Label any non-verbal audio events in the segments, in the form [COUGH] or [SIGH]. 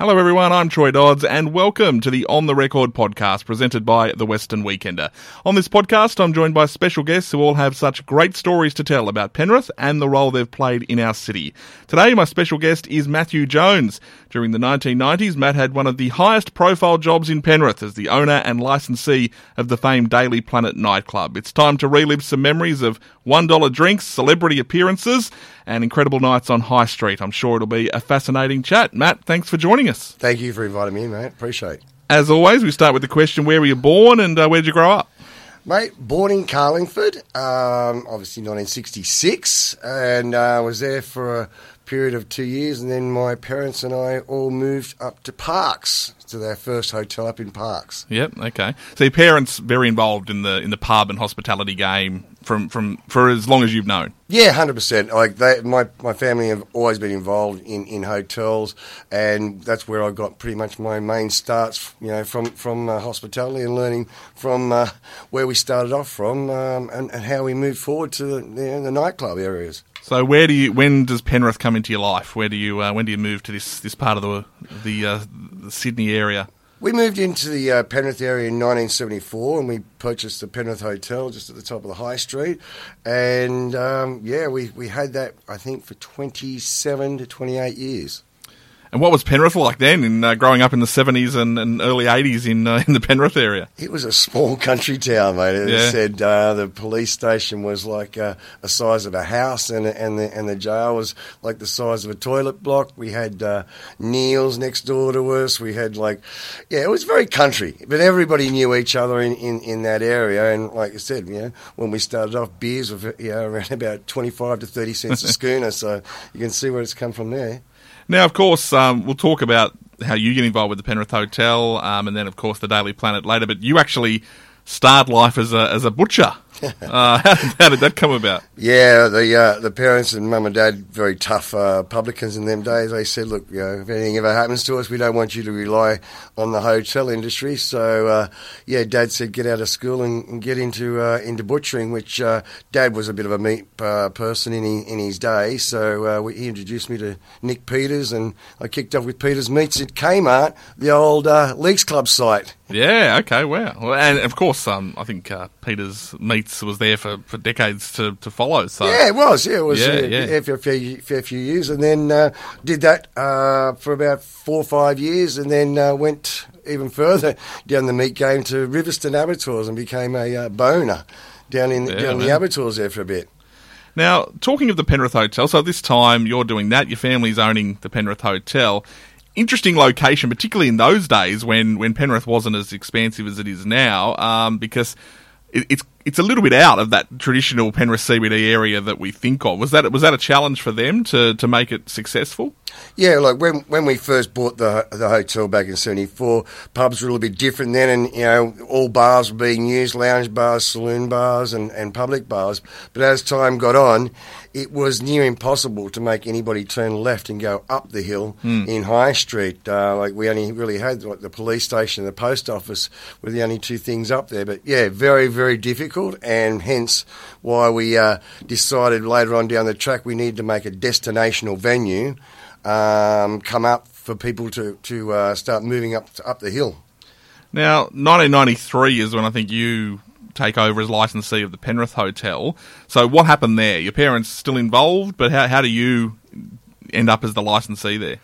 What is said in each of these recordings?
Hello, everyone. I'm Troy Dodds, and welcome to the On the Record podcast presented by The Western Weekender. On this podcast, I'm joined by special guests who all have such great stories to tell about Penrith and the role they've played in our city. Today, my special guest is Matthew Jones. During the 1990s, Matt had one of the highest profile jobs in Penrith as the owner and licensee of the famed Daily Planet nightclub. It's time to relive some memories of $1 drinks, celebrity appearances, and incredible nights on High Street. I'm sure it'll be a fascinating chat. Matt, thanks for joining us. Thank you for inviting me, mate. Appreciate it. As always, we start with the question where were you born and uh, where did you grow up? Mate, born in Carlingford, um, obviously 1966, and uh, was there for a period of two years, and then my parents and I all moved up to Parkes to their first hotel up in Parkes. Yep. Okay. So your parents very involved in the in the pub and hospitality game from from for as long as you've known. Yeah, hundred percent. Like they, my my family have always been involved in, in hotels, and that's where I got pretty much my main starts. You know, from from uh, hospitality and learning from uh, where we started off from, um, and, and how we moved forward to the, the, the nightclub areas. So where do you? When does Penrith come into your life? Where do you? Uh, when do you move to this this part of the the, uh, the Sydney area? We moved into the uh, Penrith area in 1974, and we purchased the Penrith Hotel just at the top of the high street. And um, yeah, we we had that I think for 27 to 28 years. And what was Penrith like then, in uh, growing up in the seventies and, and, early eighties in uh, [LAUGHS] in the Penrith area? It was a small country town, mate. As yeah. said, uh, the police station was like uh, a size of a house, and and the and the jail was like the size of a toilet block. We had uh, Neil's next door to us. We had like, yeah, it was very country, but everybody knew each other in, in, in that area. And like I said, you know, when we started off, beers were you know, around about twenty five to thirty cents a [LAUGHS] schooner. So you can see where it's come from there. Now, of course, um, we'll talk about how you get involved with the Penrith Hotel, um, and then, of course, the Daily Planet later. But you actually start life as a as a butcher. [LAUGHS] uh, how, did, how, did that come about? Yeah, the uh, the parents and mum and dad, very tough uh, publicans in them days. They said, "Look, you know, if anything ever happens to us, we don't want you to rely on the hotel industry." So, uh, yeah, Dad said, "Get out of school and, and get into uh, into butchering." Which uh, Dad was a bit of a meat person in he, in his day, so he introduced me to Nick Peters, and I kicked off with Peters Meats at Kmart, the old Leagues Club site. Yeah. Okay. Wow. Well, and of course, um, I think Peters Meats was there for, for decades to, to follow. So yeah, it was. Yeah, it was. Yeah, uh, yeah. For, a few, for a few years, and then uh, did that uh, for about four or five years, and then uh, went even further down the meat game to Riverstone Abattoirs and became a uh, boner down in yeah, down man. the abattoirs there for a bit. Now, talking of the Penrith Hotel, so this time you're doing that, your family's owning the Penrith Hotel. Interesting location, particularly in those days when, when Penrith wasn't as expansive as it is now, um, because it, it's it's a little bit out of that traditional Penrith CBD area that we think of. Was that was that a challenge for them to, to make it successful? Yeah, like when when we first bought the the hotel back in '74, pubs were a little bit different then, and you know all bars were being used, lounge bars, saloon bars, and, and public bars. But as time got on, it was near impossible to make anybody turn left and go up the hill mm. in High Street. Uh, like we only really had like the police station and the post office were the only two things up there. But yeah, very very difficult, and hence why we uh, decided later on down the track we need to make a destinational venue um, come up for people to to uh, start moving up up the hill. Now, 1993 is when I think you take over as licensee of the Penrith Hotel. So, what happened there? Your parents still involved, but how how do you end up as the licensee there?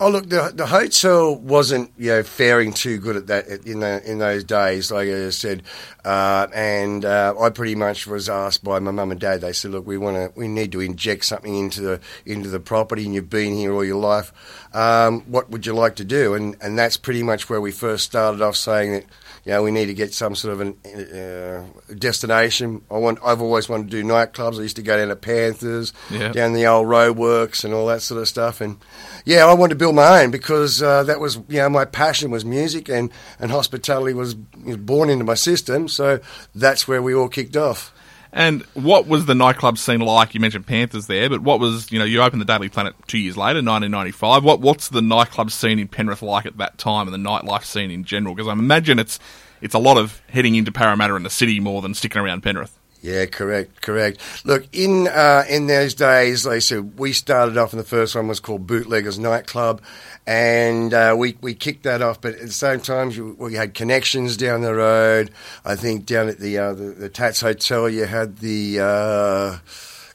Oh look, the the hotel wasn't you know faring too good at that in the, in those days. Like I said, uh, and uh, I pretty much was asked by my mum and dad. They said, "Look, we want to, we need to inject something into the into the property, and you've been here all your life. Um, what would you like to do?" And and that's pretty much where we first started off saying that you know, we need to get some sort of a uh, destination. I want, I've always wanted to do nightclubs. I used to go down to Panthers, yeah. down the old roadworks and all that sort of stuff. And yeah, I wanted to build my own because uh, that was, you know, my passion was music and, and hospitality was, was born into my system. So that's where we all kicked off. And what was the nightclub scene like? You mentioned Panthers there, but what was you know you opened the Daily Planet two years later, 1995. What what's the nightclub scene in Penrith like at that time, and the nightlife scene in general? Because I imagine it's it's a lot of heading into Parramatta and the city more than sticking around Penrith. Yeah, correct, correct. Look, in uh, in those days, like said, we started off, and the first one was called Bootleggers Nightclub, and uh, we we kicked that off. But at the same time, you, we had connections down the road. I think down at the uh, the, the Tats Hotel, you had the uh,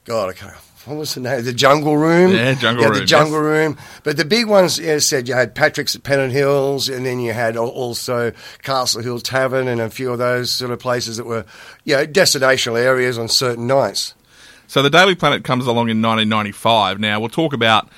God, I can't what was the name? The Jungle Room. Yeah, Jungle yeah, Room. The Jungle yes. Room. But the big ones, you know, said you had Patrick's at Pennant Hills, and then you had also Castle Hill Tavern and a few of those sort of places that were, you know, destinational areas on certain nights. So the Daily Planet comes along in 1995. Now we'll talk about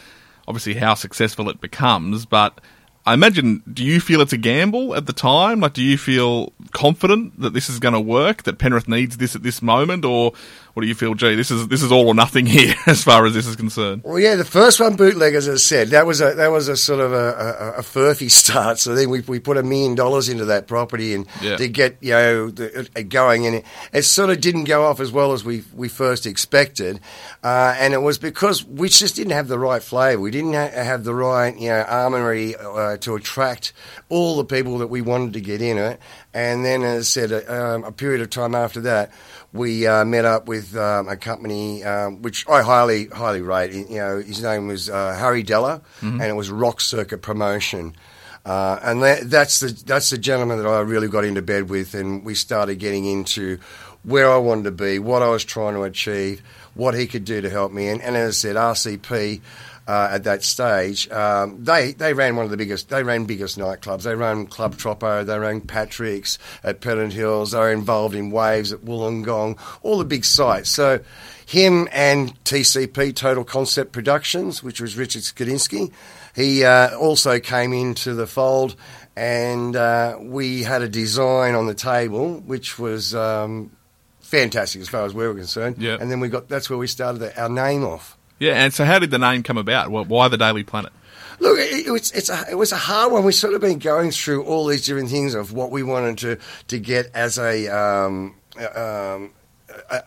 obviously how successful it becomes, but I imagine, do you feel it's a gamble at the time? Like, do you feel confident that this is going to work? That Penrith needs this at this moment, or what do you feel? Gee, this is this is all or nothing here [LAUGHS] as far as this is concerned. Well, yeah, the first one, bootleggers, as I said, that was a that was a sort of a, a, a furphy [LAUGHS] start. So then we, we put a million dollars into that property and Yeah. to get you know the, it going, and it, it sort of didn't go off as well as we we first expected, uh, and it was because we just didn't have the right flavour. We didn't ha- have the right you know armory uh, to attract all the people that we wanted to get in it. And then, as I said, a, um, a period of time after that, we uh, met up with um, a company um, which I highly, highly rate. You know, his name was uh, Harry Della, and it was Rock Circuit Promotion. Uh, and that, that's the that's the gentleman that I really got into bed with, and we started getting into where I wanted to be, what I was trying to achieve, what he could do to help me. And, and as I said, RCP uh, at that stage, um, they they ran one of the biggest. They ran biggest nightclubs. They ran Club Troppo. They ran Patrick's at Pennant Hills. They were involved in Waves at Wollongong. All the big sites. So him and TCP Total Concept Productions, which was Richard Skadinsky, he uh, also came into the fold. And uh, we had a design on the table, which was um, fantastic as far as we were concerned. Yeah. And then we got that's where we started our name off. Yeah, and so how did the name come about? Why the Daily Planet? Look, it, was it's a, it was a hard one. We've sort of been going through all these different things of what we wanted to to get as a um, uh, um,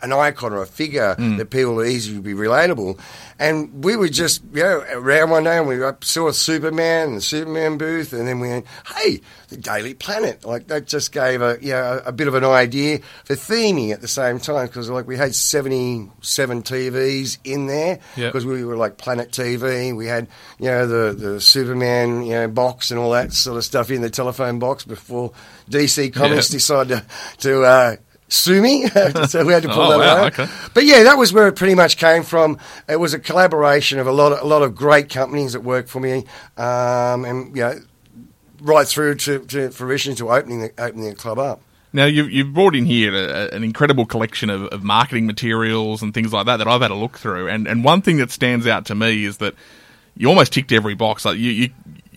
an icon or a figure that people are easy to be relatable. And we were just, you know, around one day and we saw Superman and the Superman booth, and then we went, hey, the Daily Planet. Like that just gave a, you know, a, bit of an idea for theming at the same time because like we had 77 TVs in there Yep. because we were like Planet TV. We had, you know, the, the Superman, you know, box and all that sort of stuff in the telephone box before DC Comics Yeah. decided to, to uh, sue me. [LAUGHS] so [LAUGHS] we had to pull Oh, that wow, out. okay. But yeah, that was where it pretty much came from. It was a collaboration of a lot of, a lot of great companies that worked for me. Um, and, you know, right through to, to fruition to opening the, opening the club up. Now you've you've brought in here a, an incredible collection of, of marketing materials and things like that that I've had a look through, and and one thing that stands out to me is that you almost ticked every box. Like you, you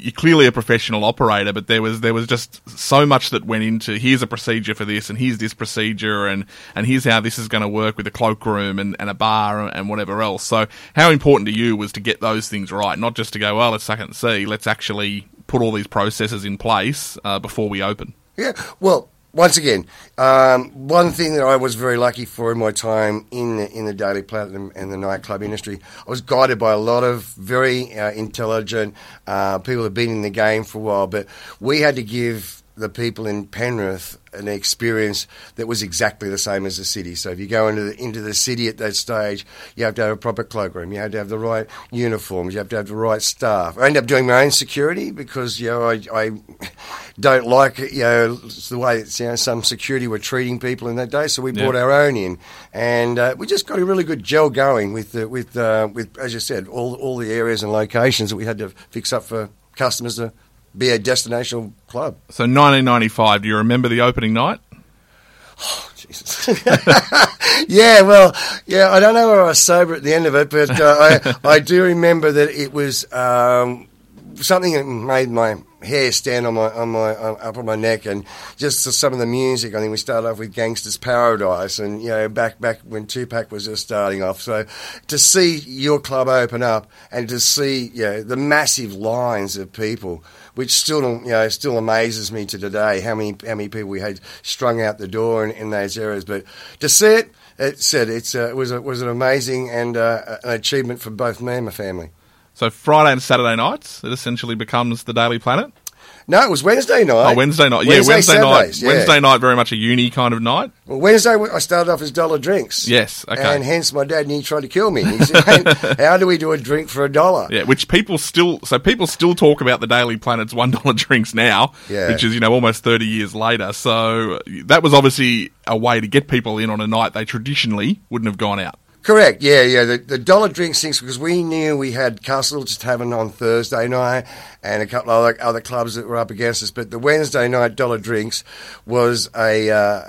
you're clearly a professional operator, but there was there was just so much that went into here's a procedure for this, and here's this procedure, and and here's how this is going to work with a cloakroom and, and a bar and whatever else. So how important to you was to get those things right, not just to go well, let's suck and see. Let's actually put all these processes in place uh, before we open. Yeah, well, once again, um, one thing that I was very lucky for in my time in the, in the Daily Planet and the nightclub industry, I was guided by a lot of very uh, intelligent uh, people who've been in the game for a while. But we had to give the people in Penrith an experience that was exactly the same as the city. So if you go into the, into the city at that stage, you have to have a proper cloakroom, you have to have the right uniforms, you have to have the right staff. I ended up doing my own security because you know I, I [LAUGHS] don't like you know the way it's, you know some security were treating people in that day. So we Yeah. brought our own in, and uh, we just got a really good gel going with the, with uh, with as you said all all the areas and locations that we had to fix up for customers to be a destination club. So 1995. Do you remember the opening night? Oh, [SIGHS] Jesus. [LAUGHS] yeah, well, yeah, I don't know where I was sober at the end of it, but uh, I, [LAUGHS] I do remember that it was um, something that made my hair stand on my on my on, up on my neck, and just some of the music. I think we started off with Gangsta's Paradise, and you know, back back when Tupac was just starting off. So to see your club open up and to see you know the massive lines of people which still you know still amazes me to today how many how many people we had strung out the door in, in those areas. But to see it, it said it's uh, it was a, was an amazing and uh, an achievement for both me and my family. So Friday and Saturday nights, it essentially becomes the Daily Planet. No, it was Wednesday night. Oh, Wednesday night. yeah, Wednesday, Wednesday night. Yeah. Wednesday night, very much a uni kind of night. Well, Wednesday I started off as dollar drinks. Yes, okay. And hence my dad nearly tried to kill me. He said, [LAUGHS] "How do we do a drink for a dollar?" Yeah, which people still so people still talk about the Daily Planet's one [LAUGHS] dollar drinks now, Yeah. which is you know almost thirty years later. So that was obviously a way to get people in on a night they traditionally wouldn't have gone out. Correct. Yeah, yeah. The, the dollar drink things because we knew we had Castle just having on Thursday night and a couple of other, other clubs that were up against us. But the Wednesday night dollar drinks was a uh,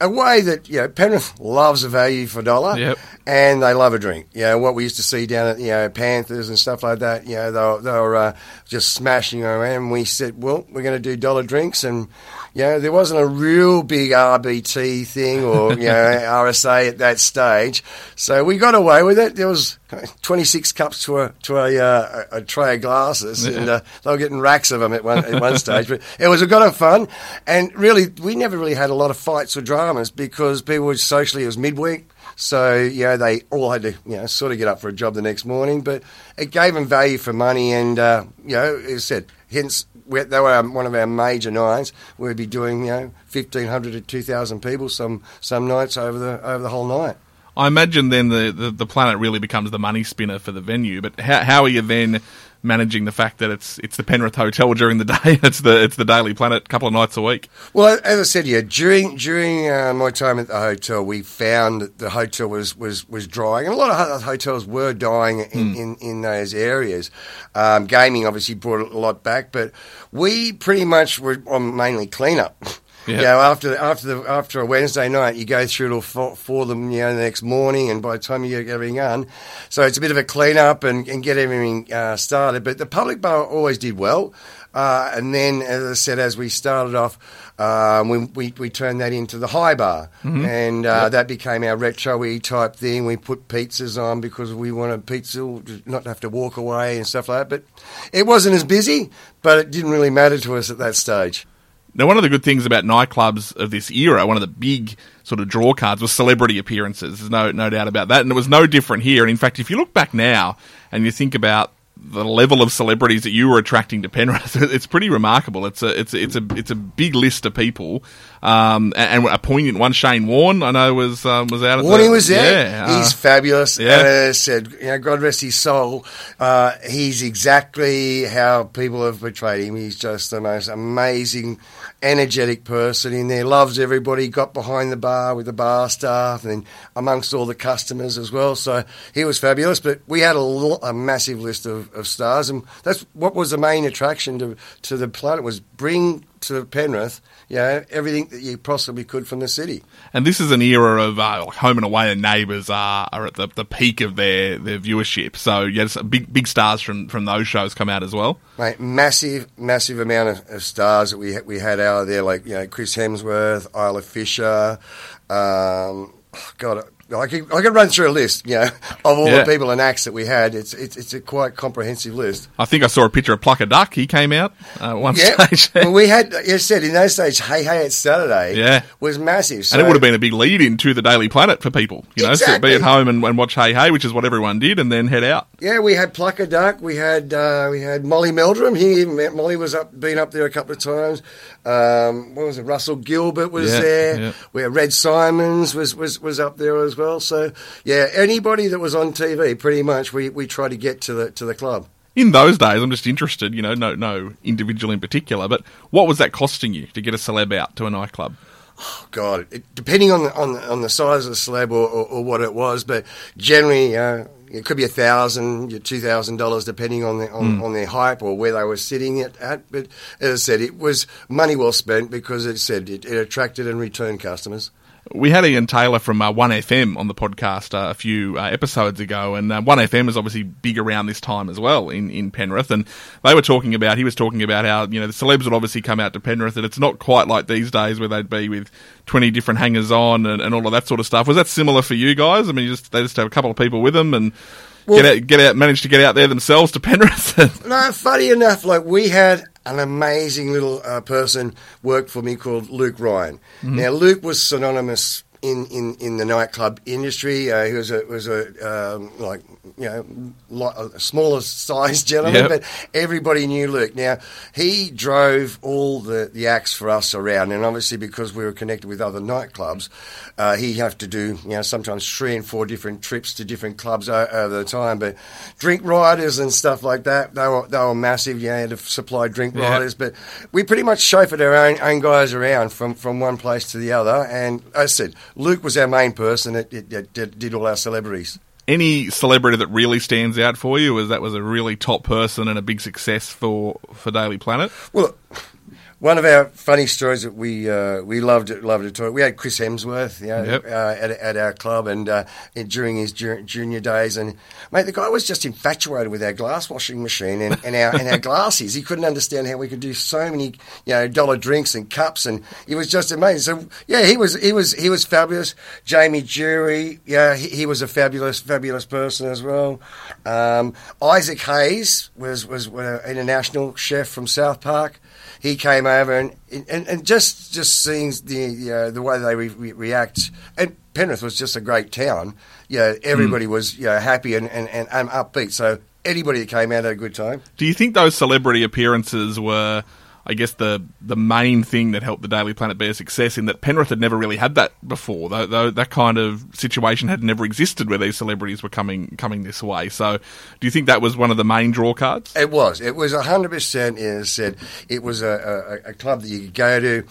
a way that you know Penrith loves a value for dollar, Yep. and they love a drink. You know what we used to see down at you know Panthers and stuff like that. You know they were, they were uh, just smashing around. And we said, well, we're going to do dollar drinks and. You know, there wasn't a real big RBT thing or, you know, [LAUGHS] RSA at that stage. So we got away with it. There was 26 cups to a, to a, uh, a tray of glasses and uh, they were getting racks of them at one, at one stage. But it was a lot of fun. And really, we never really had a lot of fights or dramas because people were socially, it was midweek. So, you know, they all had to, you know, sort of get up for a job the next morning. But it gave them value for money. And, uh, you know, as I said, hence, we they were our, one of our major nights. We'd be doing, you know, 1,500 to 2,000 people some, some nights over the, over the whole night. I imagine then the, the, the planet really becomes the money spinner for the venue. But how, how are you then managing the fact that it's it's the Penrith Hotel during the [LAUGHS] day? It's the it's the Daily Planet a couple of nights a week. Well, as I said, yeah, during during uh, my time at the hotel, we found that the hotel was, was, was drying, and a lot of hotels were dying in, in, in those areas. Um, gaming obviously brought a lot back, but we pretty much were on mainly cleanup. [LAUGHS] Yeah. You know, after after the after a Wednesday night, you go through it all for, for them, you know, the next morning, and by the time you get everything done, so it's a bit of a clean up and, and get everything uh, started. But the public bar always did well, uh, and then, as I said, as we started off, um, we, we we turned that into the high bar, and uh, that became our retro-y type thing. We put pizzas on because we wanted pizza not to have to walk away and stuff like that. But it wasn't as busy, but it didn't really matter to us at that stage. Now, one of the good things about nightclubs of this era, one of the big sort of draw cards, was celebrity appearances. There's no no doubt about that, and it was no different here. And in fact, if you look back now and you think about the level of celebrities that you were attracting to Penrith, [LAUGHS] it's pretty remarkable. It's a it's a, it's a it's a big list of people, um, and, and a poignant one. Shane Warne, I know, was um, was out. At the, was there. Yeah, uh, he's fabulous. yeah. And as I said, you know, God rest his soul. Uh, he's exactly how people have portrayed him. He's just the most amazing, energetic person in there. Loves everybody. Got behind the bar with the bar staff and amongst all the customers as well. So he was fabulous. But we had a, massive list of, of stars, and that's what was the main attraction to to the planet was bring to Penrith, you know, everything that you possibly could from the city. And this is an era of uh, home and away, and neighbours are, are at the, the peak of their, their viewership. So yes, big big stars from, from those shows come out as well. Mate, massive, massive amount of, of stars that we we had out there, like you know Chris Hemsworth, Isla Fisher. Um, God, I could I could run through a list, you know, [LAUGHS] of all Yeah. the people and acts that we had. It's it's, it's a quite comprehensive list. I think I saw a picture of Plucker Duck. He came out uh, one Yeah, stage. [LAUGHS] well, we had, you said in those days, Hey Hey It's Saturday, Yeah. was massive. So and it would have been a big lead into the Daily Planet for people, you know, so be at home and, and watch Hey Hey, which is what everyone did, and then head out. Yeah, we had Plucker Duck. We had uh, we had Molly Meldrum. He Molly was up, been up there a couple of times. Um, what was it? Russell Gilbert was Yeah, there. yeah. We had Red Symons was, was was up there as well. So yeah, anybody that was on TV, pretty much, we, we try to get to the to the club. In those days, I'm just interested, you know, no no individual in particular, but what was that costing you to get a celeb out to a nightclub? Oh, God, it, depending on the, on the, on the size of the slab or, or, or what it was, but generally uh, it could be a thousand, two thousand dollars, depending on the on, on their hype or where they were sitting at, at. But as I said, it was money well spent because it said it, it attracted and returned customers. We had Ian Taylor from uh, 1FM on the podcast uh, a few uh, episodes ago, and uh, 1FM is obviously big around this time as well in, in Penrith. And they were talking about, he was talking about how, you know, the celebs would obviously come out to Penrith, and it's not quite like these days where they'd be with 20 different hangers on and, and all of that sort of stuff. Was that similar for you guys? I mean, you just they just have a couple of people with them and Well- get out, get out, manage to get out there themselves to Penrith. [LAUGHS] No, funny enough, like we had an amazing little uh, person worked for me called Luke Ryan. Now, Luke was synonymous in, in, in the nightclub industry. Uh, he was a was a um, like you know a smaller sized [LAUGHS] gentleman, Yep. but everybody knew Luke. Now he drove all the, the acts for us around, and obviously because we were connected with other nightclubs, uh, he have to do you know sometimes three and four different trips to different clubs o- over the time. But drink riders and stuff like that, they were they were massive. You had to supply drink Yeah. riders, but we pretty much chauffeured our own, own guys around from, from one place to the other. And I said, Luke was our main person that, that, that, that did all our celebrities. Any celebrity that really stands out for you as that was a really top person and a big success for, for Daily Planet? Well, one of our funny stories that we uh, we loved it, loved to talk. We had Chris Hemsworth, you know, Yep. uh, at, at our club, and uh, during his junior days, and mate, the guy was just infatuated with our glass washing machine and, and our and our glasses. He couldn't understand how we could do so many, you know, dollar drinks and cups, and he was just amazing. So yeah, he was he was he was fabulous. Jamie Durie, yeah, he, he was a fabulous fabulous person as well. Um, Isaac Hayes was was an international chef from South Park he came over and and, and just just seeing the uh, the way they re- re- react and Penrith was just a great town. Yeah, everybody was you know, happy and, and, and, and upbeat. So anybody that came out had a good time. Do you think those celebrity appearances were, I guess, the the main thing that helped the Daily Planet be a success in that Penrith had never really had that before? Though, though that kind of situation had never existed where these celebrities were coming coming this way. So, do you think that was one of the main draw cards? It was. It was hundred percent. As said, it was a, a, a club that you could go to.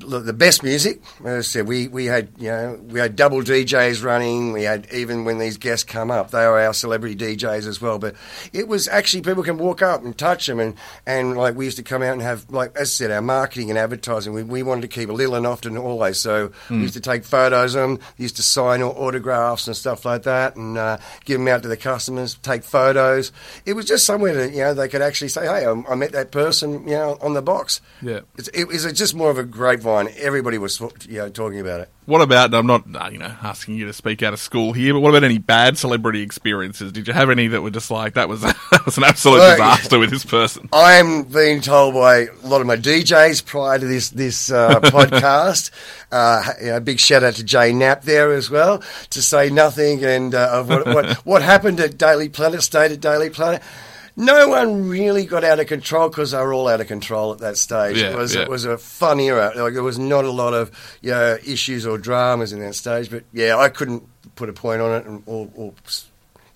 Look, The best music, as I said, we, we had you know we had double DJs running. We had even when these guests come up, they were our celebrity DJs as well. But it was actually people can walk up and touch them, and, and like we used to come out and have like as I said, our marketing and advertising. We, we wanted to keep a little and often always. So we used to take photos of them, used to sign au- autographs and stuff like that, and uh, give them out to the customers, take photos. It was just somewhere that you know they could actually say, "Hey, I, I met that person," you know, on the box. Yeah. It's, it was just more of a grapevine. Everybody was you know talking about it. What about? I'm not, uh, you know, asking you to speak out of school here, but what about any bad celebrity experiences? Did you have any that were just like that was [LAUGHS] that was an absolute Well, disaster with this person? I'm being told by a lot of my DJs prior to this this uh, [LAUGHS] podcast. Uh, you know, big shout out to Jay Knapp there as well to say nothing and uh, of what, what [LAUGHS] what happened at Daily Planet, stayed at Daily Planet. No one really got out of control because they were all out of control at that stage. Yeah, it was yeah. it was a fun era. Like there was not a lot of you know, issues or dramas in that stage. But yeah, I couldn't put a point on it and or, or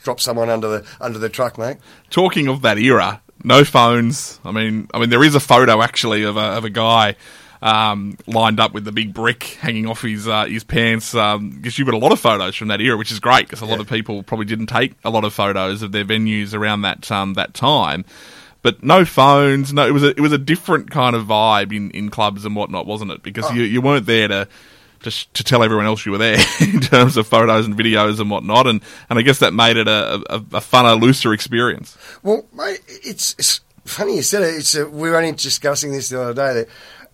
drop someone under the under the truck, mate. Talking of that era, no phones. I mean, I mean, there is a photo actually of a of a guy um, lined up with the big brick hanging off his uh, his pants. Because you've got a lot of photos from that era, which is great because a lot of people probably didn't take a lot of photos of their venues around that um, that time. But no phones. No, it was a, it was a different kind of vibe in, in clubs and whatnot, wasn't it? Because you you weren't there to. To, sh- to tell everyone else you were there [LAUGHS] in terms of photos and videos and whatnot, and, and I guess that made it a, a, a funner, looser experience. Well, mate, it's, it's funny you said it. It's uh we were only discussing this the other day that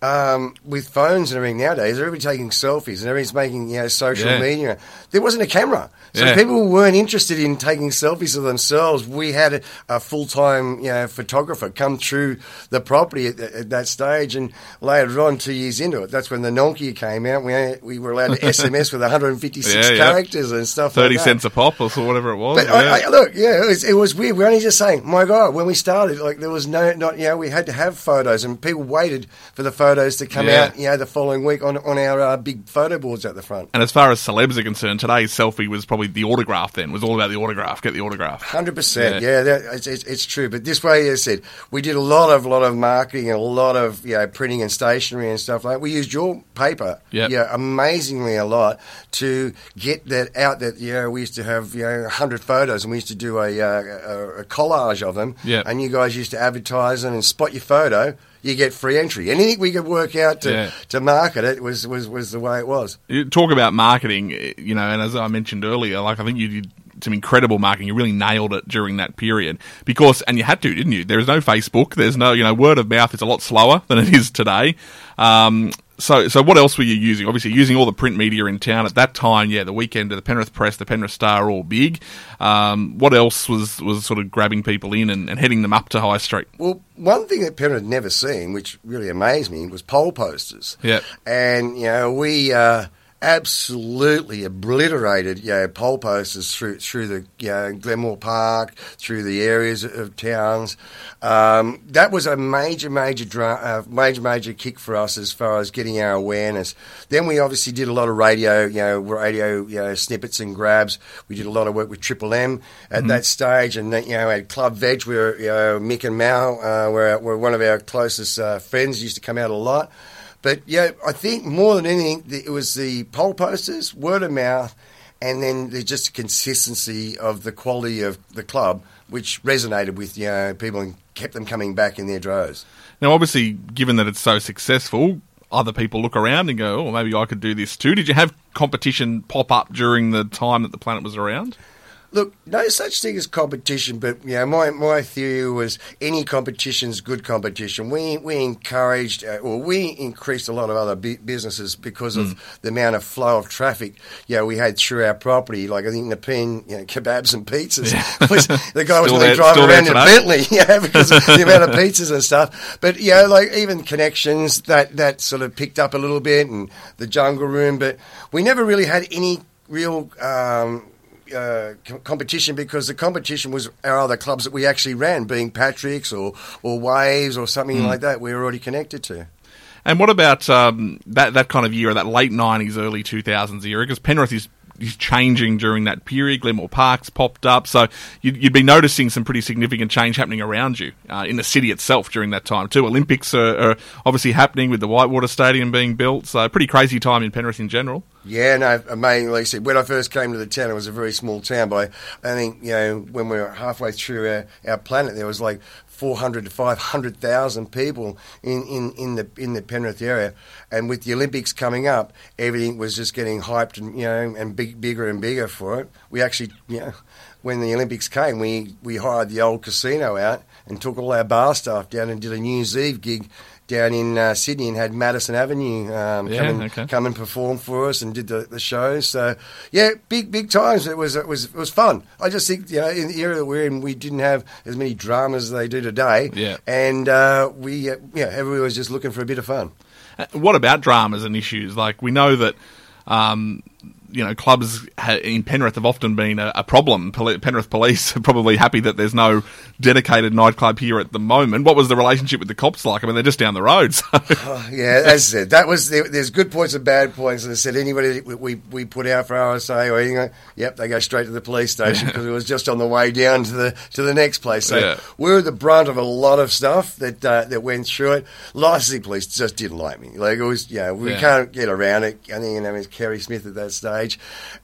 um, with phones and everything nowadays, everybody's taking selfies and everybody's making you know social Yeah. media. There wasn't a camera, so Yeah. people weren't interested in taking selfies of themselves. We had a, a full time you know photographer come through the property at, at that stage, and later on, two years into it, that's when the Nokia came out. We we were allowed to [LAUGHS] SMS with 156 Yeah, characters and stuff. Thirty like that. cents a pop or whatever it was. But. I, I, look, yeah, it was, it was weird. We're only just saying, my God, when we started, like there was no, not, you know, we had to have photos, and people waited for the photos to come Yeah. out, you know, the following week on on our uh, big photo boards at the front. and as far as celebs are concerned, today's selfie was probably the autograph. Then was all about the autograph. Get the autograph. Hundred percent, Yeah. yeah, that, it's, it's, it's true. But this way, as I said, we did a lot of lot of marketing and a lot of you know printing and stationery and stuff like. that. We used your paper, Yep. yeah, amazingly a lot to get that out. That you know, we used to have you know hundred photos, and we used to do a, uh, a, a collage of them. Yep. and you guys used to advertise them and spot your photo. You get free entry. Anything we could work out to, Yeah. to market it was, was, was the way it was. You talk about marketing, you know, and as I mentioned earlier, like I think you did some incredible marketing. You really nailed it during that period because, and you had to, didn't you? There is no Facebook. There's no, you know, word of mouth is a lot slower than it is today. Um, so, so what else were you using? Obviously, using all the print media in town at that time. Yeah, the weekend, of the Penrith Press, the Penrith Star, all big. Um, what else was was sort of grabbing people in and, and heading them up to High Street? Well, one thing that Penrith had never seen, which really amazed me, was pole posters. Yeah, And, you know, we, uh, absolutely obliterated, you know, pole posters through through the you know, Glenmore Park, through the areas of towns. Um, that was a major, major, dra- uh, major, major kick for us as far as getting our awareness. Then we obviously did a lot of radio, you know, radio, you know, snippets and grabs. We did a lot of work with Triple M at mm-hmm. that stage, and you know, at Club Veg, where you know, Mick and Mal uh, were, were one of our closest uh, friends. Used to come out a lot. But yeah, I think more than anything, it was the pole posters, word of mouth, and then the just the consistency of the quality of the club, which resonated with you know people and kept them coming back in their droves. Now, obviously, given that it's so successful, other people look around and go, "Oh, maybe I could do this too." Did you have competition pop up during the time that the planet was around? Look, no such thing as competition, but you know, my, my theory was any competition is good competition. We we encouraged, uh, or we increased a lot of other businesses because of mm. the amount of flow of traffic. You know, we had through our property. Like I think the pen, you know, kebabs and pizzas. Yeah. [LAUGHS] Was, the guy was only driving around in a Bentley, [LAUGHS] yeah, because of the amount of [LAUGHS] pizzas and stuff. But you know, like even connections that that sort of picked up a little bit, and the jungle room. But we never really had any real. Um, uh, competition because the competition was our other clubs that we actually ran, being Patrick's or, or Waves or something mm. like that. We were already connected to. And what about um, that that kind of year, that late '90s, early 2000s era? Because Penrith is is changing during that period. Glenmore Parks popped up, so you'd, you'd be noticing some pretty significant change happening around you uh, in the city itself during that time too. Olympics are, are, obviously happening with the Whitewater Stadium being built, so pretty crazy time in Penrith in general. Yeah, no, amazingly. When I first came to the town, it was a very small town, but I, I think you know when we were halfway through our, our planet, there was like 400 to 500,000 people in, in, in the in the Penrith area, and with the Olympics coming up, everything was just getting hyped and you know and big, bigger and bigger for it. We actually, you know, when the Olympics came, we we hired the old casino out and took all our bar staff down and did a New Year's Eve gig down in uh, Sydney and had Madison Avenue um, yeah, come, and, okay. come and perform for us and did the, the shows. So yeah, big big times. It was it was it was fun. I just think you know in the era that we're in, we didn't have as many dramas as they do today. Yeah, and uh, we uh, yeah everyone was just looking for a bit of fun. Uh, what about dramas and issues? Like we know that. Um, you know, clubs in Penrith have often been a, a, problem. Penrith Police [LAUGHS] are probably happy that there's no dedicated nightclub here at the moment. What was the relationship with the cops like? I mean, they're just down the road. [LAUGHS] So. Oh, yeah, as I said, that was there's good points and bad points. And I said anybody we, we put out for RSA or anything, yep, they go straight to the police station [LAUGHS] because it was just on the way down to the to the next place. So yeah. we were the brunt of a lot of stuff that uh, that went through it. Licensing police just didn't like me. Like it was, yeah, we yeah. can't get around it. I think her name is Kerry Smith at that stage.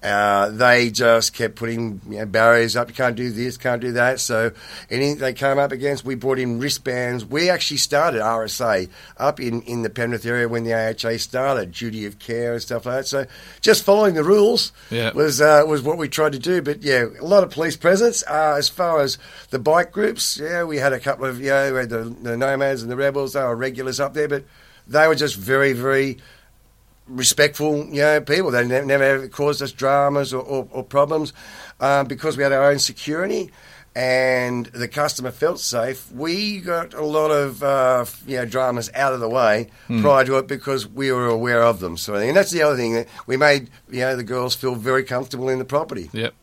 Uh, they just kept putting you know, barriers up. You can't do this, can't do that. So anything they came up against, we brought in wristbands. We actually started RSA up in, in the Penrith area when the AHA started, duty of care and stuff like that. So just following the rules yeah. was uh, was what we tried to do. But yeah, a lot of police presence. Uh, as far as the bike groups, yeah, we had a couple of, you know, we had the, the Nomads and the Rebels. They were regulars up there, but they were just very, very respectful, you know, people. They never, never caused us dramas or, or, or problems um, because we had our own security and the customer felt safe. We got a lot of uh, you know dramas out of the way mm. prior to it because we were aware of them. So, and that's the other thing that we made you know the girls feel very comfortable in the property. Yep.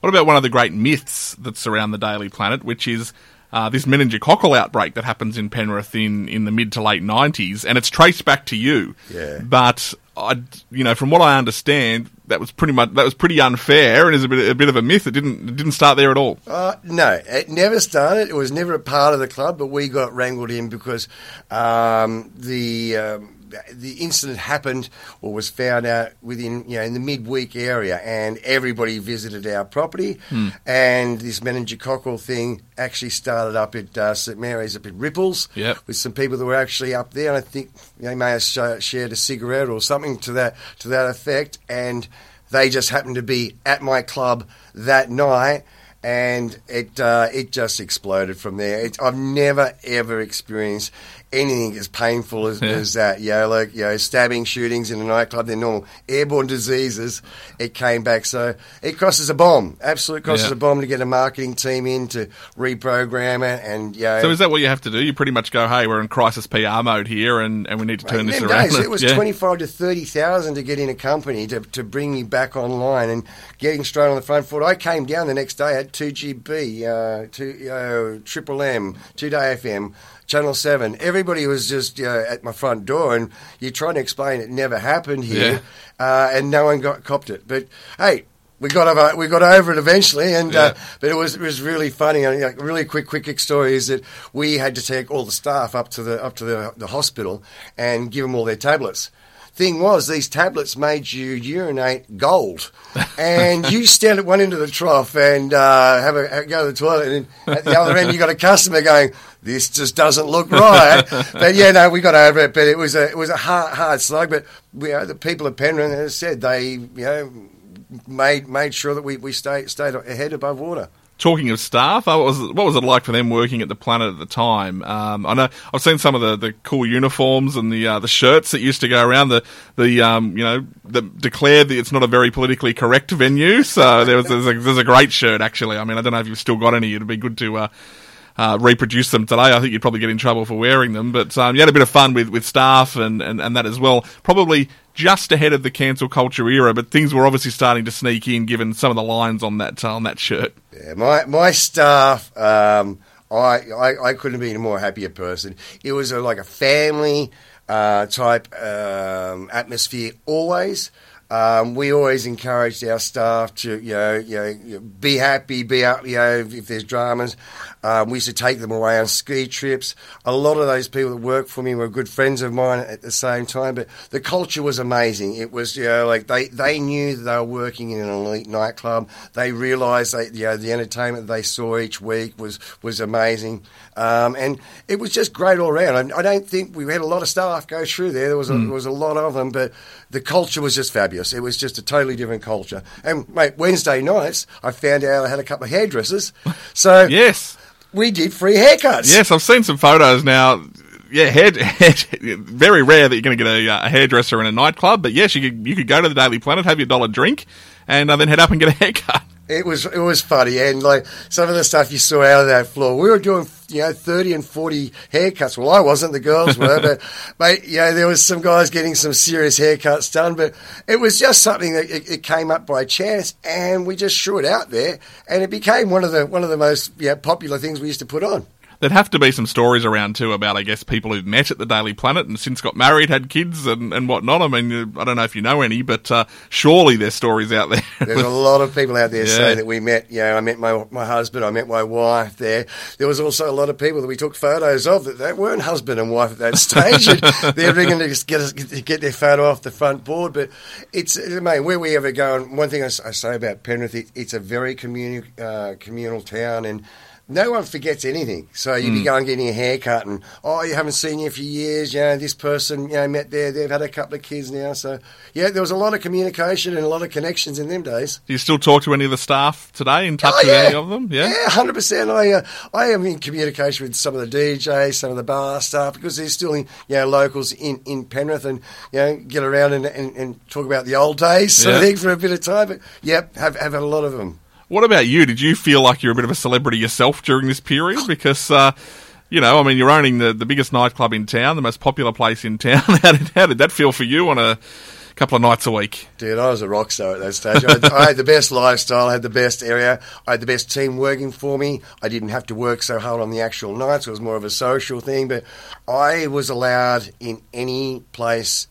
What about one of the great myths that surround the Daily Planet, which is uh, this meningococcal outbreak that happens in Penrith in, in the mid to late 90s, and it's traced back to you. Yeah. But I, you know, from what I understand, that was pretty much that was pretty unfair and is a bit a bit of a myth. It didn't it didn't start there at all. Uh, no, it never started. It was never a part of the club, but we got wrangled in because um, the. Um, the incident happened or was found out within you know in the midweek area, and everybody visited our property, hmm. and this meningococcal thing actually started up at uh, St Mary's up at Ripples, yep. with some people that were actually up there, and I think they may have sh- shared a cigarette or something to that to that effect, and they just happened to be at my club that night and it uh, it just exploded from there. It, I've never ever experienced anything as painful as, yeah. as that. You know, like you know, stabbing, shootings in a nightclub, they're normal. Airborne diseases, it came back. So it crosses a bomb. Absolute crosses yeah. a bomb to get a marketing team in to reprogram it. And you know, so is that what you have to do? You pretty much go, hey, we're in crisis PR mode here, and, and we need to turn this around. Days, it was [LAUGHS] yeah. twenty five to thirty thousand to get in a company to to bring you back online and getting straight on the front foot. I came down the next day at two GB, uh, two uh, Triple M, two Day FM. Channel 7. Everybody was just you know, at my front door, and you're trying to explain it never happened here, yeah. uh, and no one got copped it. But hey, we got over we got over it eventually, and uh, yeah. uh, but it was it was really funny. And like, really quick quick story is that we had to take all the staff up to the up to the, the hospital and give them all their tablets thing was these tablets made you urinate gold, [LAUGHS] and you stand at one end of the trough and uh, have a go to the toilet, and at the other end you got a customer going, "This just doesn't look right." [LAUGHS] but yeah, no, we got over it. But it was a it was a hard hard slug. But you know, the people of Penrith, as I said, they you know made made sure that we we stayed stayed ahead above water talking of staff, what was what was it like for them working at the Planet at the time? Um, I know I've seen some of the, the cool uniforms and the uh, the shirts that used to go around. The the um, you know that declared that it's not a very politically correct venue. So there was there's a, there's a great shirt actually. I mean I don't know if you've still got any. It'd be good to. Uh, uh, reproduce them today. I think you'd probably get in trouble for wearing them, but um, you had a bit of fun with, with staff and, and, and that as well. Probably just ahead of the cancel culture era, but things were obviously starting to sneak in given some of the lines on that uh, on that shirt. Yeah, my my staff, um, I, I, I couldn't be a more happier person. It was a, like a family uh, type um, atmosphere always. Um, we always encouraged our staff to, you know, you know, be happy, be out, you know, if, if there's dramas. Um, we used to take them away on ski trips. A lot of those people that worked for me were good friends of mine at the same time, but the culture was amazing. It was, you know, like they, they knew that they were working in an elite nightclub. They realised that, you know, the entertainment they saw each week was, was amazing. Um, and it was just great all around. I, I, don't think we had a lot of staff go through there. There was a, mm. there was a lot of them, but the culture was just fabulous. It was just a totally different culture. And, mate, Wednesday nights, I found out I had a couple of hairdressers. So, [LAUGHS] yes we did free haircuts. Yes, I've seen some photos now. Yeah, hair, [LAUGHS] very rare that you're going to get a, a, hairdresser in a nightclub, but yes, you could you could go to the Daily Planet, have your dollar drink, and uh, then head up and get a [LAUGHS] haircut. It was it was funny, and like some of the stuff you saw out of that floor, we were doing you know thirty and forty haircuts. Well, I wasn't; the girls were, but [LAUGHS] mate, you know there was some guys getting some serious haircuts done. But it was just something that it, it came up by chance, and we just threw it out there, and it became one of the one of the most you know, popular things we used to put on there'd have to be some stories around too about, I guess, people who've met at the Daily Planet and since got married, had kids, and, and whatnot. I mean, I don't know if you know any, but uh, surely there's stories out there. [LAUGHS] There's a lot of people out there yeah. saying that we met. You know, I met my my husband, I met my wife there. There was also a lot of people that we took photos of that they weren't husband and wife at that [LAUGHS] stage. [LAUGHS] they're ringing to just get us, get their photo off the front board. But it's, mate, where we ever go, and one thing I, I say about Penrith, it, it's a very communal uh, communal town, and no one forgets anything. So you'd mm. be hmm. going getting a haircut, and oh, you haven't seen you for years. You know, this person you know met there. They've had a couple of kids now. So yeah, there was a lot of communication and a lot of connections in them days. Do you still talk to any of the staff today? In touch oh, yeah. with any of them? Yeah, yeah, hundred percent. I uh, I am in communication with some of the DJs, some of the bar staff because they're still in, you know locals in, in Penrith, and you know get around and, and, and talk about the old days sort yeah. of thing for a bit of time. But yep, have have had a lot of them. What about you? Did you feel like you're a bit of a celebrity yourself during this period? Because, uh, you know, I mean, you're owning the, the biggest nightclub in town, the most popular place in town. [LAUGHS] how, did, how did that feel for you on a couple of nights a week? Dude, I was a rock star at that stage. I, had, I had the best lifestyle, I had the best area, I had the best team working for me. I didn't have to work so hard on the actual nights. It was more of a social thing, but I was allowed in any place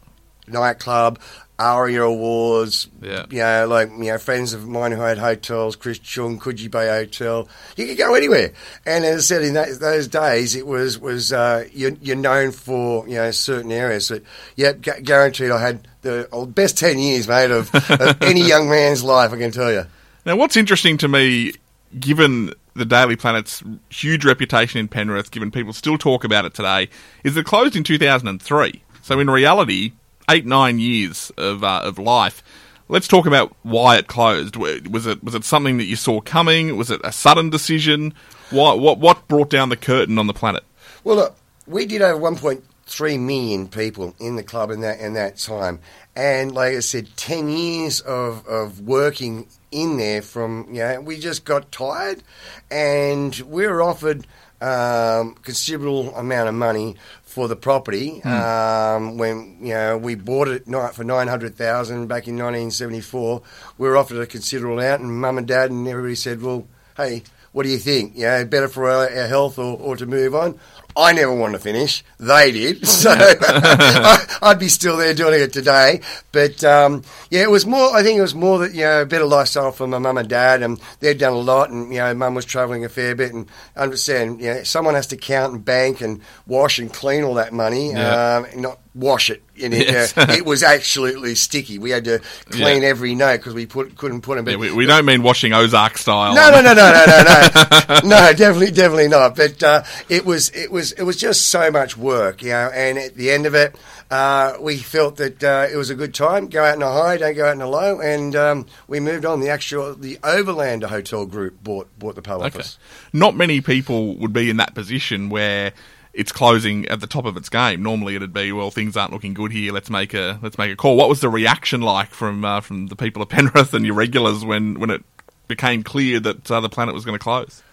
nightclub, ARIA Awards. Yeah. You know, like, you know, friends of mine who had hotels, Chris Chung, Coogee Bay Hotel. You could go anywhere. And as I said, in that, those days, it was, was uh, you're, you're, known for, you know, certain areas. So, yeah, gu- guaranteed I had the best 10 years, mate, of, of [LAUGHS] any young man's life, I can tell you. Now, what's interesting to me, given the Daily Planet's huge reputation in Penrith, given people still talk about it today, is it closed in 2003. So in reality, eight nine years of uh, of life. Let's talk about why it closed. Was it was it something that you saw coming? Was it a sudden decision? What what what brought down the curtain on the planet? Well, look, we did over 1.3 million people in the club in that in that time, and like I said, 10 years of of working in there. From you know, we just got tired, and we were offered um, considerable amount of money for the property um, when you know we bought it for nine hundred thousand back in nineteen seventy four. We were offered a considerable amount, and mum and dad and everybody said, "Well, hey, what do you think? You know, better for our, our health or, or to move on." I never wanted to finish. They did, [LAUGHS] so [LAUGHS] I'd be still there doing it today. But um, yeah, it was more. I think it was more that you know a better lifestyle for my mum and dad, and they'd done a lot, and you know, mum was travelling a fair bit, and understand, you know, someone has to count and bank and wash and clean all that money, Yeah. um, not wash it. In it, Yes. uh, it was absolutely sticky. We had to clean Yeah. every note because we put, couldn't put them. Yeah, we, we don't mean washing Ozark style. No, no, no, no, no, no, no, [LAUGHS] no, definitely, definitely not. But uh, it was, it was, it was just so much work, you know. And at the end of it, uh, we felt that uh, it was a good time. Go out in a high, don't go out in a low, and um, we moved on. The actual, the Overlander Hotel Group bought bought the pub Okay. office. Not many people would be in that position where it's closing at the top of its game. Normally, it'd be well, things aren't looking good here. Let's make a let's make a call. What was the reaction like from uh, from the people of [LAUGHS] Penrith and your regulars when when it became clear that uh, the planet was going to close?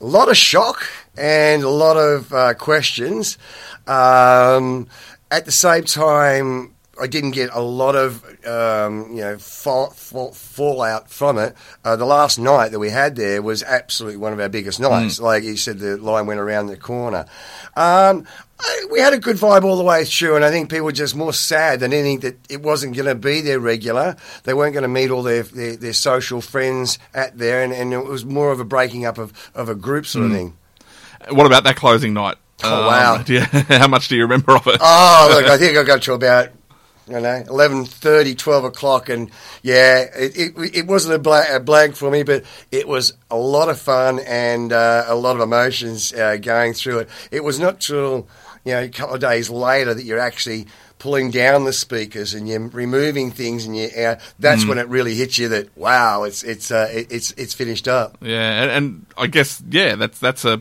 a lot of shock and a lot of uh, questions. Um, at the same time, I didn't get a lot of um, you know fall, fall, fallout from it. Uh, the last night that we had there was absolutely one of our biggest nights. Like you said, the line went around the corner. Um, I, we had a good vibe all the way through, and I think people were just more sad than anything that it wasn't going to be their regular. They weren't going to meet all their, their, their social friends at there, and, and it was more of a breaking up of, of a group sort of thing. What about that closing night? Um, Oh, wow. [LAUGHS] do you- how much do you remember of it? Oh, look, I [LAUGHS] think I got to about, you know, 11.30, 12 o'clock, and yeah, it, it, it wasn't a, bla- a blank for me, but it was a lot of fun and uh, a lot of emotions uh, going through it. It was not till, you know, a couple of days later that you're actually pulling down the speakers and you're removing things and you uh, that's when it really hits you that wow it's it's uh, it, it's it's finished up Yeah, and, and I guess yeah, that's that's a.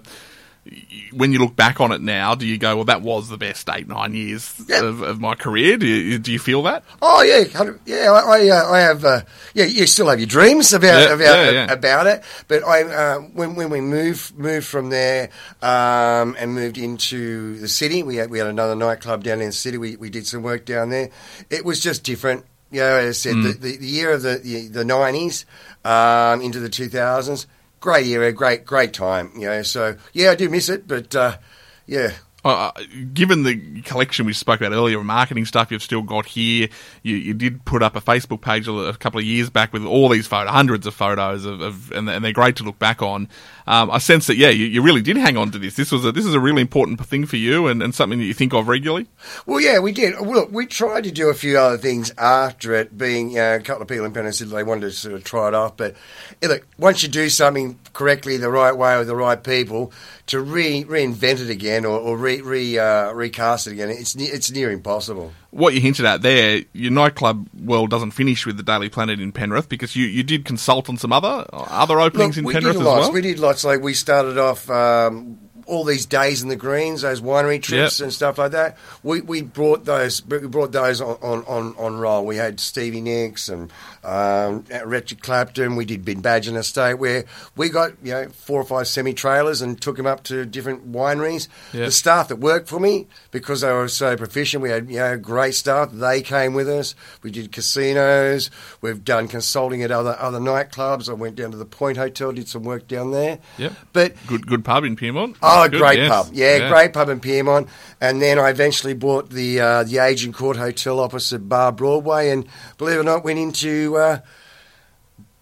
When you look back on it now, do you go, "Well, that was the best eight nine years Yeah. of, of my career"? Do you, do you feel that? Oh yeah, yeah. I I, uh, I have uh, yeah. You still have your dreams about Yeah, about yeah, yeah. about it, but I uh, when when we moved moved from there um, and moved into the city, we had we had another nightclub down in the city. We we did some work down there. It was just different. You know, as I said, Mm. the, the, the year of the the, the 90s um, into the two thousands, great era, great great time. You know, so yeah, I do miss it, but uh, yeah. Uh, given the collection we spoke about earlier, marketing stuff you've still got here, you, you did put up a Facebook page a, couple of years back with all these photos, hundreds of photos of, of and they're great to look back on. Um, I sense that yeah, you, you really did hang on to this. This was a, this is a really important thing for you and, and something that you think of regularly. Well, yeah, we did. Look, we tried to do a few other things after it, being you know, a couple of people in Penrith said they wanted to sort of try it off. But look, once you do something correctly, the right way with the right people, to re- reinvent it again or, or re, re, uh, recast it again, it's it's near impossible. What you hinted at there, your nightclub world doesn't finish with the Daily Planet in Penrith because you, you did consult on some other other openings in we Penrith as well. We did lots. Like we started off um, all these days in the greens, those winery trips Yep. and stuff like that. We we brought those. We brought those on on, on, on roll. We had Stevie Nicks and um, Richard Clapton. We did Bimbadgen Estate, where we got you know four or five semi trailers and took them up to different wineries. Yep. The staff that worked for me because they were so proficient. We had you know great staff. They came with us. We did casinos. We've done consulting at other other nightclubs. I went down to the Point Hotel, did some work down there. Yep. But Good good pub in Pyrmont. Oh, Good, great yes. pub. Yeah, great pub in Pyrmont. And then I eventually bought the uh, the Agincourt Hotel opposite Bar Broadway, and believe it or not, went into uh,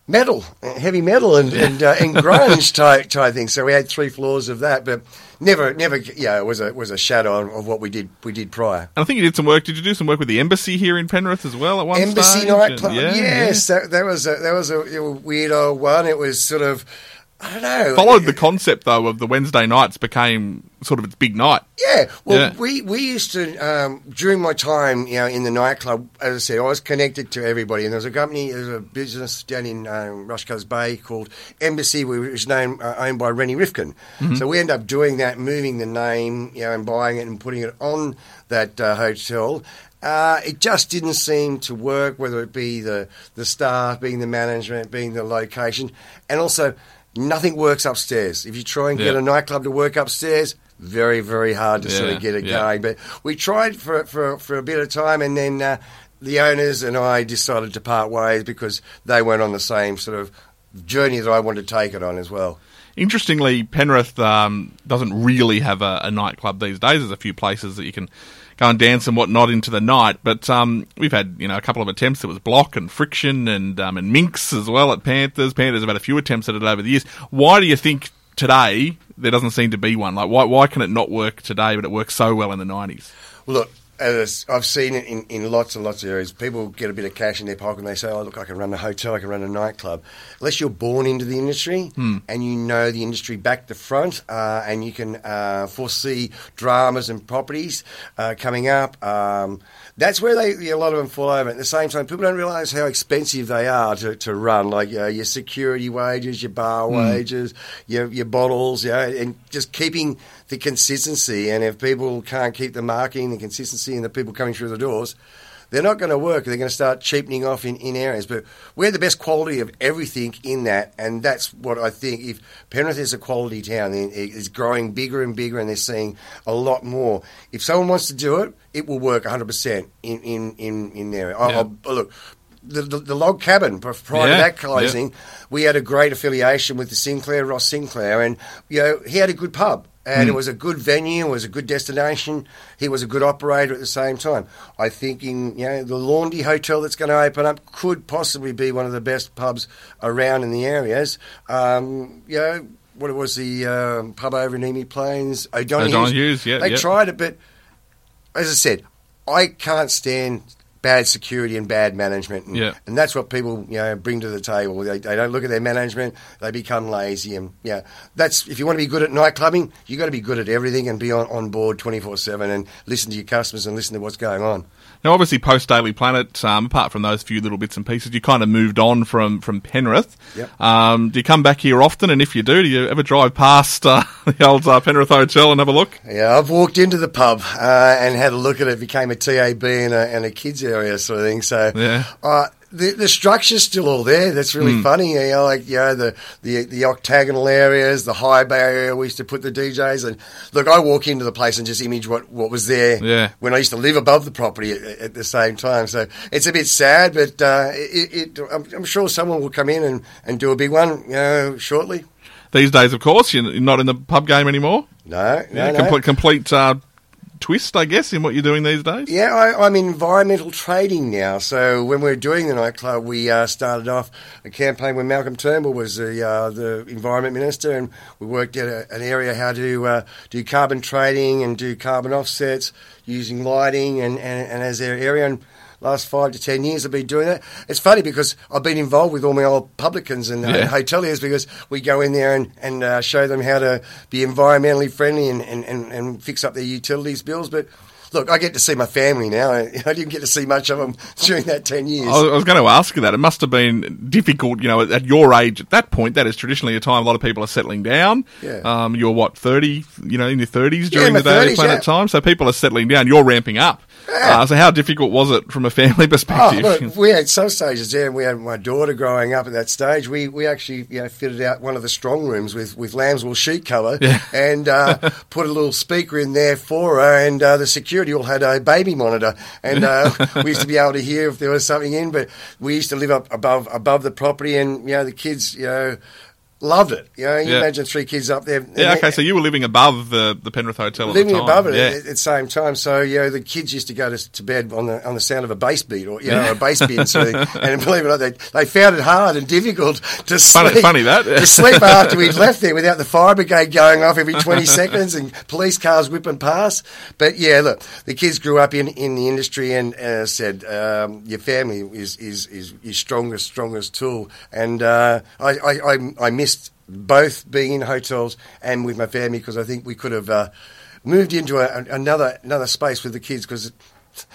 metal, heavy metal, and and, uh, and grunge [LAUGHS] type type thing. So we had three floors of that, but never, never, yeah, it was a was a shadow of, what we did we did prior. And I think you did some work. Did you do some work with the embassy here in Penrith as well at one Embassy nightclub. Yeah, yes, That, that was a, that was a, a weird old one. It was sort of I don't know. Followed the concept though of the Wednesday nights became sort of its big night. Yeah, well, Yeah. we we used to um, during my time, you know, in the nightclub. As I said, I was connected to everybody, and there was a company, there was a business down in um, Rushco's Bay called Embassy, which was named uh, owned by Rennie Rifkin. So we ended up doing that, moving the name, you know, and buying it and putting it on that uh, hotel. Uh, it just didn't seem to work, whether it be the, the staff, being the management, being the location, and also nothing works upstairs. If you try and get a nightclub to work upstairs, very, very hard to sort of get it yeah. going. But we tried for, for, for a bit of time, and then uh, the owners and I decided to part ways because they weren't on the same sort of journey that I wanted to take it on as well. Interestingly, Penrith um, doesn't really have a, a nightclub these days. There's a few places that you can go and dance and whatnot into the night, but um, we've had you know a couple of attempts. There was Block and Friction and um, and Minx as well at Panthers. Panthers have had a few attempts at it over the years. Why do you think today there doesn't seem to be one? Like why why can it not work today, but it worked so well in the nineties? Look, as I've seen it in, in lots and lots of areas, people get a bit of cash in their pocket and they say, "Oh, look, I can run a hotel, I can run a nightclub." Unless you're born into the industry and you know the industry back to front, uh, and you can uh, foresee dramas and properties uh, coming up. Um, that's where they a lot of them fall over. At the same time, people don't realise how expensive they are to, to run. Like uh, your security wages, your bar wages, your your bottles, yeah, and just keeping the consistency. And if people can't keep the marketing, the consistency, and the people coming through the doors, they're not going to work. They're going to start cheapening off in, in areas. But we're the best quality of everything in that, and that's what I think. If Penrith is a quality town, then it is growing bigger and bigger, and they're seeing a lot more. If someone wants to do it, it will work 100% in in in, in there. I, Yeah. I, look. The, the, the log cabin prior to that closing, we had a great affiliation with the Sinclair, Ross Sinclair, and you know he had a good pub and it was a good venue, it was a good destination. He was a good operator at the same time. I think in you know the Laundry Hotel that's going to open up could possibly be one of the best pubs around in the areas. Um, you know what it was the um, pub over in Emu Plains, O'Donohue's. O'Donohue's, yeah, they yeah. tried it, but as I said, I can't stand bad security and bad management, and, Yeah. and that's what people you know bring to the table. They, they don't look at their management; they become lazy, and yeah, that's if you want to be good at night clubbing, you got to be good at everything and be on, on board twenty four seven and listen to your customers and listen to what's going on. Now, obviously, post Daily Planet, um, apart from those few little bits and pieces, you kind of moved on from, from Penrith. Yep. Um, do you come back here often? And if you do, do you ever drive past uh, [LAUGHS] the old uh, Penrith Hotel and have a look? Yeah, I've walked into the pub uh, and had a look at it. Became a TAB and a, and a kids area sort of thing. So Yeah. The the structure's still all there. That's really Hmm. funny. You know, like you know the, the the octagonal areas, the high bay area. We used to put the DJs. And look, I walk into the place and just image what, what was there Yeah. when I used to live above the property at, at the same time. So it's a bit sad, but uh, it, it, I'm, I'm sure someone will come in and, and do a big one, you know, shortly. These days, of course, you're you're not in the pub game anymore. No, no, Yeah, no. complete, complete uh, twist, I guess, in what you're doing these days. Yeah, I, I'm environmental trading now. So when we were doing the nightclub, we uh, started off a campaign when Malcolm Turnbull was the uh, the environment minister, and we worked out a, an area how to uh, do carbon trading and do carbon offsets using lighting and, and, and as their area. And last five to ten years, I've been doing that. It's funny because I've been involved with all my old publicans and, uh, Yeah. and hoteliers because we go in there and, and uh, show them how to be environmentally friendly and, and, and, and fix up their utilities bills. But look, I get to see my family now. [LAUGHS] I didn't get to see much of them during that 10 years. I was, going to ask you that. It must have been difficult, you know, at, your age. At that point, that is traditionally a time a lot of people are settling down. Yeah. Um, you're what thirty? You know, in your thirties during my the Daily 30s, Planet yeah. time. So people are settling down. You're ramping up. Yeah. Uh, so how difficult was it from a family [LAUGHS] Oh, perspective? look, we had some stages there, and we had my daughter growing up at that stage. We we actually you know, fitted out one of the strong rooms with, with lambswool sheet cover Yeah. and uh, [LAUGHS] put a little speaker in there for her, and uh, the security all had a baby monitor, and uh, [LAUGHS] we used to be able to hear if there was something in. But we used to live up above above the property, and you know the kids, you know. Loved it. You know, you Yeah. imagine three kids up there. yeah. Okay. So you were living above the, the Penrith Hotel at living the time. above it Yeah. at, at the same time. So you know, the kids used to go to, to bed on the on the sound of a bass beat or you know a bass beat. So they, [LAUGHS] and believe it or not, they, they found it hard and difficult to Funny- sleep. funny that. [LAUGHS] to sleep after we'd left there without the fire brigade going off every twenty [LAUGHS] seconds and police cars whipping past. But yeah, look, the kids grew up in, in the industry, and as I said, um, your family is, is is your strongest strongest tool. And uh, I, I I I missed both being in hotels and with my family because I think we could have uh, moved into a, another another space with the kids because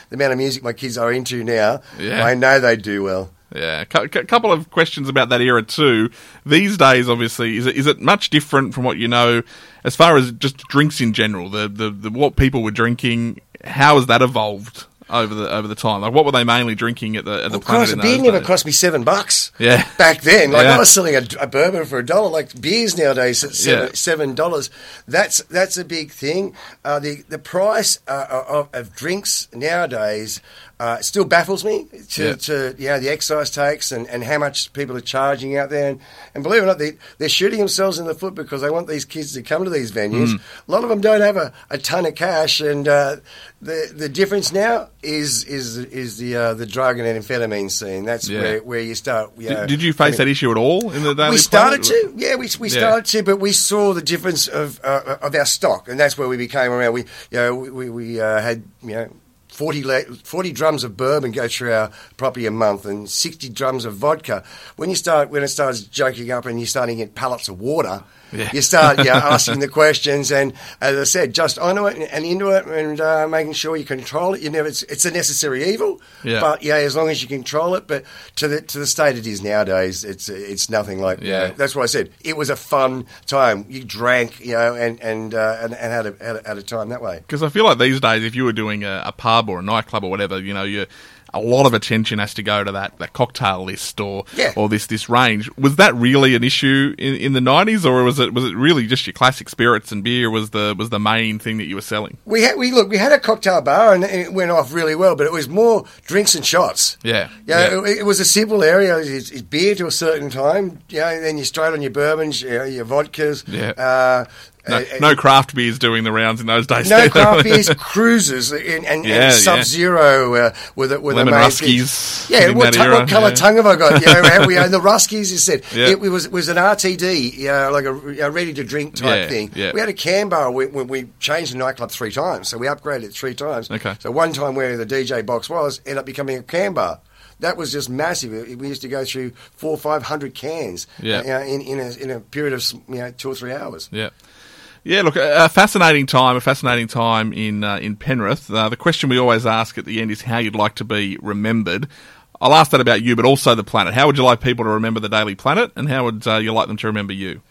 the amount of music my kids are into now, Yeah. I know they do well. Yeah, a couple of questions about that era too. These days, obviously, is it is it much different from what you know as far as just drinks in general? The the, the what people were drinking, how has that evolved over the over the time? Like, what were they mainly drinking at the at the Of planet course, a beer never days? cost me seven bucks. Yeah. Back then, like Yeah. I was selling a, a bourbon for a dollar. Like beers nowadays at seven, Yeah. seven dollars. That's that's a big thing. Uh, the the price uh, of, of drinks nowadays uh, still baffles me. To, Yeah. to you know the excise takes and, and how much people are charging out there. And, and believe it or not, they they're shooting themselves in the foot because they want these kids to come to these venues. Mm. A lot of them don't have a, a ton of cash, and uh, the the difference now is is is the uh, the drug and amphetamine scene. That's Yeah. where, where you start. You know, Did, did you face that issue at all in the daily? we started Planet? to, yeah, we, we Yeah. started to, but we saw the difference of uh, of our stock, and that's where we became around. We, you know, we we, we uh, had you know. 40, le- 40 drums of bourbon go through our property a month and 60 drums of vodka. When you start, when it starts joking up and you're starting to get pallets of water, Yeah. you start you know, [LAUGHS] asking the questions. And as I said, just onto it and, and into it and uh, making sure you control it. You never, it's, it's a necessary evil, Yeah. but yeah, as long as you control it. But to the to the state it is nowadays, it's it's nothing like Yeah. yeah. That's what I said. It was a fun time. You drank, you know, and and uh, and, and had a, had a had a time that way. Because I feel like these days, if you were doing a, a pub or a nightclub or whatever, you know, you a lot of attention has to go to that, that cocktail list or Yeah. or this this range. Was that really an issue in, in the nineties, or was it was it really just your classic spirits and beer was the was the main thing that you were selling? We had we look. We had a cocktail bar and it went off really well, but it was more drinks and shots. Yeah, Yeah, yeah. It, it was a simple area. It's, it's beer to a certain time. You know, and then you straight on your bourbons, you know, your vodkas. Yeah. Uh, No, uh, no craft beers doing the rounds in those days. No [LAUGHS] craft beers, cruisers, and, and, Yeah, and Sub Zero uh, with it with Lemon a Ruskies Yeah, what, era, what colour yeah. tongue have I got? You know, we [LAUGHS] own the Ruskies. You said Yeah. it, was was an RTD, you know, like a, a ready to drink type thing. yeah. We had a can bar when we, we changed the nightclub three times, so we upgraded it three times. Okay. So one time where the DJ box was ended up becoming a can bar. That was just massive. We used to go through four or five hundred cans Yeah. uh, in, in, a, in a period of you know two or three hours. Yeah. Yeah, look, a fascinating time, a fascinating time in uh, in Penrith. Uh, the question we always ask at the end is how you'd like to be remembered. I'll ask that about you, but also the planet. How would you like people to remember the Daily Planet, and how would uh, you like them to remember you?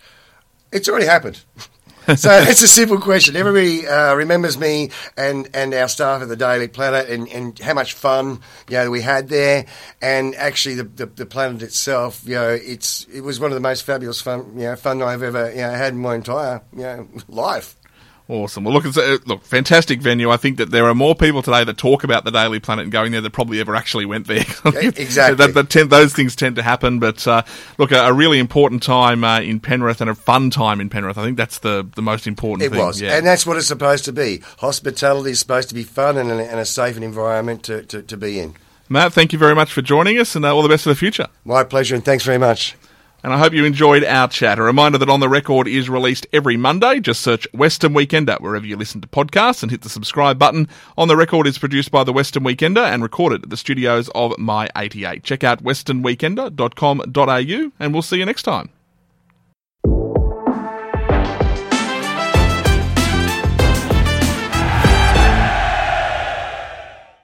It's already happened. [LAUGHS] [LAUGHS] so it's a simple question. Everybody uh, remembers me and, and our staff at the Daily Planet and, and how much fun you know we had there. And actually, the, the, the planet itself, you know, it's it was one of the most fabulous fun you know fun I've ever you know, had in my entire you know life. Awesome. Well, look, it's a, look, fantastic venue. I think that there are more people today that talk about the Daily Planet and going there that probably ever actually went there. [LAUGHS] exactly. that, that tend, those things tend to happen. But uh, look, a, a really important time uh, in Penrith and a fun time in Penrith. I think that's the the most important It thing. was, Yeah. and that's what it's supposed to be. Hospitality is supposed to be fun and, a- and a safe environment to, to, to be in. Matt, thank you very much for joining us, and uh, all the best for the future. My pleasure, and thanks very much. And I hope you enjoyed our chat. A reminder that On the Record is released every Monday. Just search Western Weekender wherever you listen to podcasts and hit the subscribe button. On the Record is produced by the Western Weekender and recorded at the studios of My 88. Check out westernweekender.com.au and we'll see you next time.